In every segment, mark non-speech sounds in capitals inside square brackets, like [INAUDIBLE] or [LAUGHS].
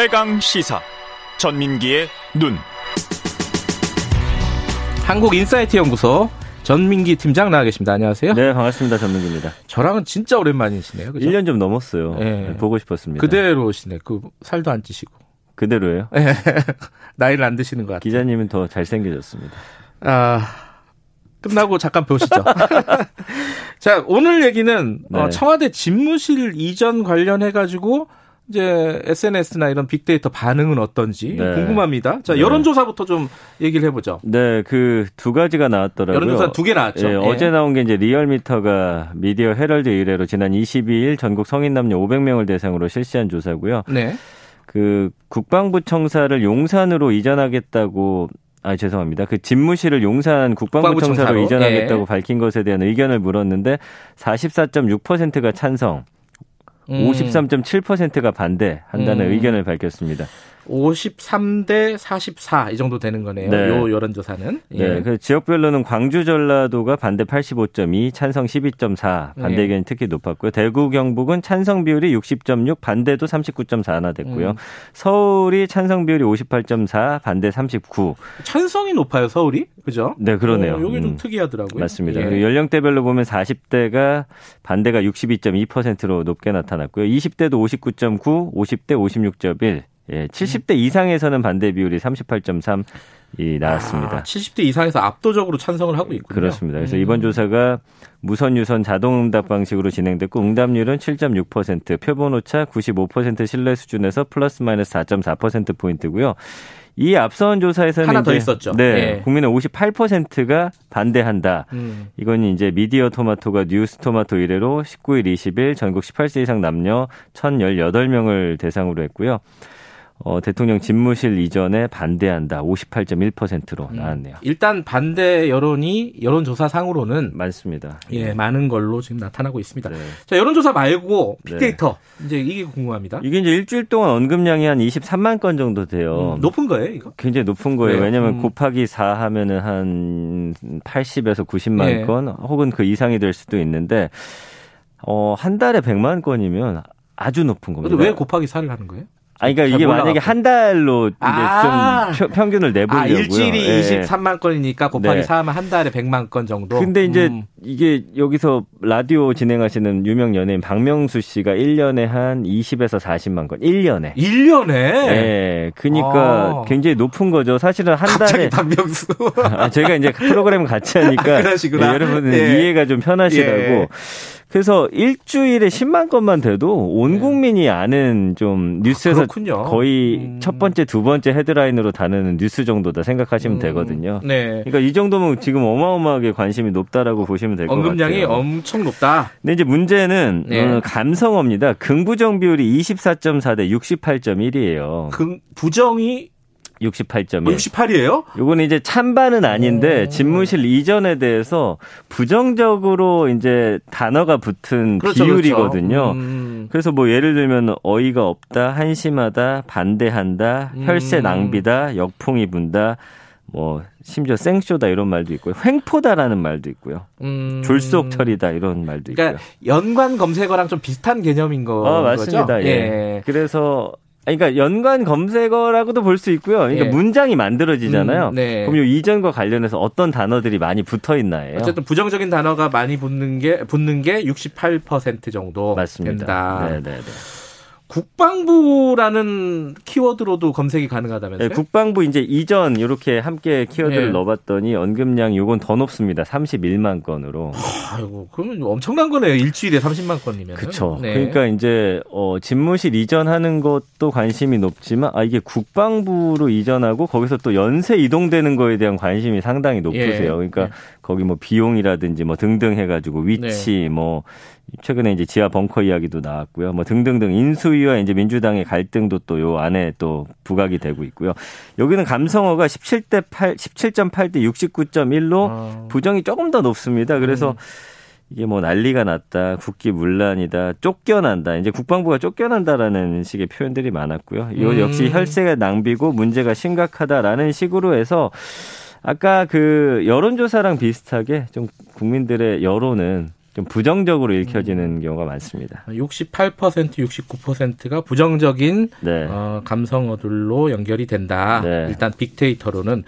최강 시사 전민기의 눈. 한국 인사이트 연구소 전민기 팀장 나와 계십니다. 안녕하세요. 네, 반갑습니다. 전민기입니다. 저랑은 진짜 오랜만이시네요. 그죠? 1년 좀 넘었어요. 네. 네, 보고 싶었습니다. 그대로시네. 그 살도 안 찌시고. 그대로예요? 네. [LAUGHS] 나이를 안 드시는 것 같아요. 기자님은 더 잘생겨졌습니다. 아, 끝나고 잠깐 보시죠. [LAUGHS] 자, 오늘 얘기는 네. 어, 청와대 집무실 이전 관련해가지고 이제 SNS나 이런 빅데이터 반응은 어떤지 네. 궁금합니다. 자, 네. 여론조사부터 좀 얘기를 해보죠. 네, 그 두 가지가 나왔더라고요. 여론조사 두 개 나왔죠. 예, 예. 어제 나온 게 이제 리얼미터가 미디어 헤럴드 의뢰로 지난 22일 전국 성인 남녀 500명을 대상으로 실시한 조사고요. 네. 그 국방부 청사를 용산으로 이전하겠다고 아 죄송합니다. 그 집무실을 용산 국방부 청사로. 이전하겠다고 예. 밝힌 것에 대한 의견을 물었는데 44.6%가 찬성, 음. 53.7%가 반대한다는 음. 의견을 밝혔습니다. 53대 44 이 정도 되는 거네요. 네. 요 여론조사는. 예. 네, 그 지역별로는 광주 전라도가 반대 85.2, 찬성 12.4, 반대 네. 의견이 특히 높았고요. 대구 경북은 찬성 비율이 60.6, 반대도 39.4나 됐고요. 음. 서울이 찬성 비율이 58.4, 반대 39. 찬성이 높아요, 서울이. 그죠? 네, 그러네요. 어, 요게 좀 음. 특이하더라고요. 맞습니다. 예. 연령대별로 보면 40대가 반대가 62.2%로 높게 나타났고요. 20대도 59.9, 50대 56.1. 예, 70대 이상에서는 반대 비율이 38.3 이 나왔습니다. 아, 70대 이상에서 압도적으로 찬성을 하고 있군요. 그렇습니다. 그래서 음. 이번 조사가 무선 유선 자동 응답 방식으로 진행됐고 응답률은 7.6%, 표본 오차 95% 신뢰 수준에서 플러스 마이너스 4.4% 포인트고요. 이 앞선 조사에서는 하나 더 이제 있었죠. 네, 예. 국민의 58%가 반대한다. 음. 이건 이제 미디어 토마토가 뉴스 토마토 이래로 19일 20일 전국 18세 이상 남녀 1,018명을 대상으로 했고요. 어, 대통령 집무실 이전에 반대한다. 58.1%로 나왔네요. 일단 반대 여론이 여론조사 상으로는 많습니다. 예, 많은 걸로 지금 나타나고 있습니다. 네. 자, 여론조사 말고 빅데이터. 이제 이게 궁금합니다. 이게 이제 일주일 동안 언급량이 한 23만 건 정도 돼요. 음, 높은 거예요, 이거? 굉장히 높은 거예요. 네. 왜냐하면 음. 곱하기 4 하면은 한 80에서 90만 네. 건 혹은 그 이상이 될 수도 있는데 어, 한 달에 100만 건이면 아주 높은 겁니다. 근데 왜 곱하기 4를 하는 거예요? 아니, 그러니까 잘 이게. 만약에 한 달로 이제 아. 좀 펴- 평균을 내보려고요. 아, 일주일이 예. 23만 건이니까 곱하기 네. 4 하면 한 달에 100만 건 정도. 근데 이제 음. 이게 여기서 라디오 진행하시는 유명 연예인 박명수 씨가 1년에 한 20에서 40만 건. 1년에. 1년에 예. 그러니까 아. 굉장히 높은 거죠. 사실은 한 달에 박명수. [LAUGHS] 아, 저희가 이제 프로그램 같이 하니까 아, [LAUGHS] 그러시구나. 예, 여러분은 예. 이해가 좀 편하시라고. 예. 그래서 일주일에 10만 건만 돼도 온 네. 국민이 아는 좀 뉴스에서 그렇군요. 거의 음. 첫 번째, 두 번째 헤드라인으로 다루는 뉴스 정도다 생각하시면 음, 되거든요. 네. 그러니까 이 정도면 지금 어마어마하게 관심이 높다라고 보시면 될 것 같아요. 언급량이 엄청 높다. 근데 이제 문제는 네. 어, 감성어입니다. 긍부정 비율이 24.4 대 68.1이에요. 그 부정이 68.1. 68이에요? 요거는 이제 찬반은 아닌데 오. 집무실 이전에 대해서 부정적으로 이제 단어가 붙은 그렇죠, 비율이거든요. 그렇죠. 음. 그래서 뭐 예를 들면 어이가 없다, 한심하다, 반대한다, 혈세 음. 낭비다, 역풍이 분다, 뭐 심지어 생쇼다 이런 말도 있고요. 횡포다라는 말도 있고요. 음. 졸속철이다 이런 말도 그러니까 있고요. 연관 검색어랑 좀 비슷한 개념인 거. 어, 맞습니다. 거죠? 예. 그래서 아니, 그러니까 연관 검색어라고도 볼 수 있고요. 그러니까 예. 문장이 만들어지잖아요. 음, 네. 그럼 요 이전과 관련해서 어떤 단어들이 많이 붙어 있나요? 어쨌든 부정적인 단어가 많이 붙는 게 붙는 게 68% 정도 맞습니다. 된다. 네, 네, 네. 국방부라는 키워드로도 검색이 가능하다면서요? 네, 국방부 이제 이전 이렇게 함께 키워드를 예. 넣어봤더니 언급량 요건 더 높습니다. 31만 건으로. 아이고, 그러면 엄청난 거네요. 일주일에 30만 건이면. 그렇죠. 그러니까 이제 어 집무실 이전하는 것도 관심이 높지만 아 이게 국방부로 이전하고 거기서 또 연쇄 이동되는 거에 대한 관심이 상당히 높으세요. 예. 그러니까 예. 거기 뭐 비용이라든지 뭐 등등 해가지고 위치 네. 뭐 최근에 이제 지하 벙커 이야기도 나왔고요. 뭐 등등등 인수위와 이제 민주당의 갈등도 또 요 안에 또 부각이 되고 있고요. 여기는 감성어가 17대 8, 17.8대 69.1로 아. 부정이 조금 더 높습니다. 그래서 음. 이게 뭐 난리가 났다, 국기 문란이다, 쫓겨난다. 이제 국방부가 쫓겨난다라는 식의 표현들이 많았고요. 이거 음. 역시 혈세가 낭비고 문제가 심각하다라는 식으로 해서 아까 그 여론조사랑 비슷하게 좀 국민들의 여론은 좀 부정적으로 읽혀지는 음. 경우가 많습니다. 68% 69%가 부정적인 네. 어, 감성어들로 연결이 된다. 네. 일단 빅데이터로는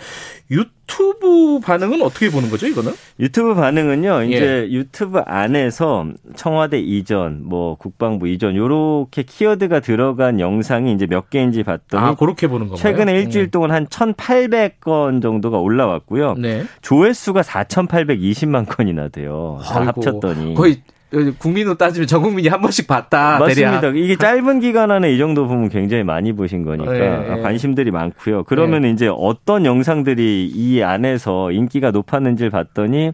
유 튜브 반응은 어떻게 보는 거죠, 이거는? 유튜브 반응은요, 이제 예. 유튜브 안에서 청와대 이전, 뭐 국방부 이전, 요렇게 키워드가 들어간 영상이 이제 몇 개인지 봤더니. 아, 그렇게 보는 건가요? 최근에 일주일 음. 동안 한 1,800건 정도가 올라왔고요. 네. 조회수가 4,820만 건이나 돼요. 다 아이고, 합쳤더니. 거의 국민으로 따지면 전 국민이 한 번씩 봤다. 맞습니다. 대략. 이게 짧은 기간 안에 이 정도 보면 굉장히 많이 보신 거니까 네, 관심들이 많고요. 그러면 네. 이제 어떤 영상들이 이 안에서 인기가 높았는지를 봤더니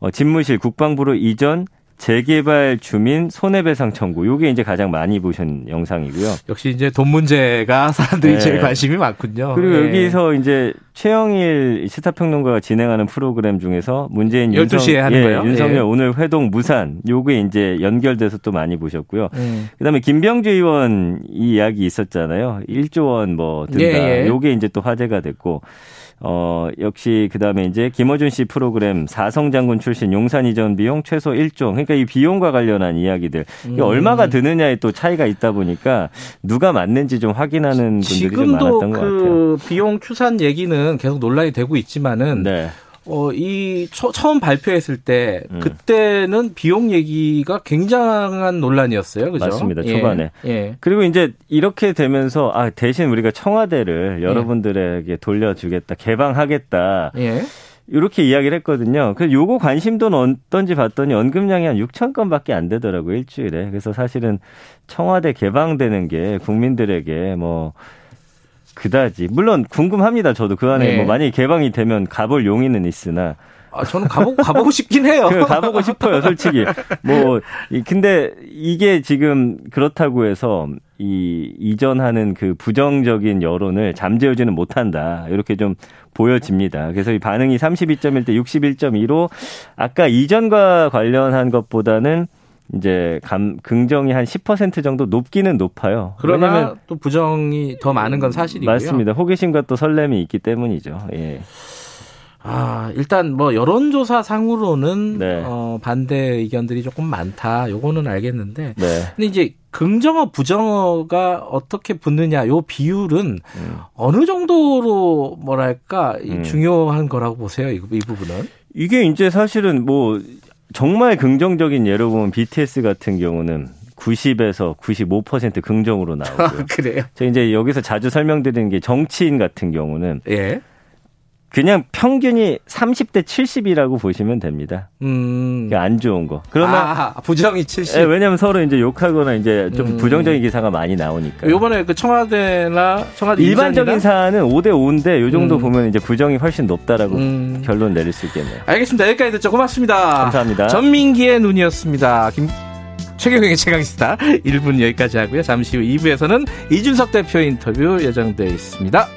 어, 집무실 국방부로 이전 재개발 주민 손해배상 청구. 요게 이제 가장 많이 보신 영상이고요. 역시 이제 돈 문제가 [LAUGHS] 사람들이 네. 제일 관심이 많군요. 그리고 네. 여기서 이제 최영일 시사평론가가 진행하는 프로그램 중에서 문재인 12시에 윤석, 하는 예, 거예요? 윤석열 예. 오늘 회동 무산 요게 이제 연결돼서 또 많이 보셨고요. 음. 그다음에 김병주 의원 이 이야기 있었잖아요. 1조 원 뭐 든다. 예, 예. 요게 이제 또 화제가 됐고 어, 역시 그 다음에 이제 김어준 씨 프로그램 사성장군 출신 용산 이전 비용 최소 1조. 그러니까 이 비용과 관련한 이야기들. 음. 얼마가 드느냐에 또 차이가 있다 보니까 누가 맞는지 좀 확인하는 분들이 좀 많았던 것그 같아요. 지금도 그 비용 추산 얘기는 계속 논란이 되고 있지만은 네. 어, 이 처, 음 발표했을 때 음. 그때는 비용 얘기가 굉장한 논란이었어요. 그죠? 맞습니다. 예. 초반에. 예. 예. 그리고 이제 이렇게 되면서 아, 대신 우리가 청와대를 예. 여러분들에게 돌려주겠다. 개방하겠다. 예. 이렇게 이야기를 했거든요. 그래서 요거 관심도는 어떤지 봤더니 언급량이 한 6천 건밖에 안 되더라고요, 일주일에. 그래서 사실은 청와대 개방되는 게 국민들에게 뭐 그다지. 물론 궁금합니다. 저도 그 안에 네. 뭐 만약에 개방이 되면 가볼 용의는 있으나 아, 저는 가보고, 가보고 싶긴 해요. [LAUGHS] 가보고 싶어요, 솔직히. 뭐, 근데 이게 지금 그렇다고 해서 이 이전하는 그 부정적인 여론을 잠재우지는 못한다. 이렇게 좀 보여집니다. 그래서 이 반응이 32.1 대 61.2로 아까 이전과 관련한 것보다는 이제 감, 긍정이 한 10% 정도 높기는 높아요. 그러나 또 부정이 더 많은 건 사실이고요. 맞습니다. 호기심과 또 설렘이 있기 때문이죠. 예. 아, 일단 뭐 여론조사 상으로는 네. 어, 반대 의견들이 조금 많다. 요거는 알겠는데. 네. 근데 이제 긍정어 부정어가 어떻게 붙느냐 요 비율은 음. 어느 정도로 뭐랄까 음. 중요한 거라고 보세요. 이, 이 부분은. 이게 이제 사실은 뭐 정말 긍정적인 예로 보면 BTS 같은 경우는 90에서 95% 긍정으로 나오고요. 그래요? 제가 이제 여기서 자주 설명드리는 게 정치인 같은 경우는 예. 그냥 평균이 30대 70이라고 보시면 됩니다. 음. 안 좋은 거. 그러나 아, 부정이 70. 예, 왜냐하면 서로 이제 욕하거나 이제 좀 음. 부정적인 기사가 많이 나오니까. 요번에 그 청와대나 청와대 일반적인 이전이나? 사안은 5대 5인데 요 정도 음. 보면 이제 부정이 훨씬 높다라고 음. 결론 내릴 수 있겠네요. 알겠습니다. 여기까지 듣죠. 고맙습니다. 감사합니다. 전민기의 눈이었습니다. 김 최경영의 최강시다 1분 [LAUGHS] 여기까지 하고요. 잠시 후 2부에서는 이준석 대표 인터뷰 예정되어 있습니다.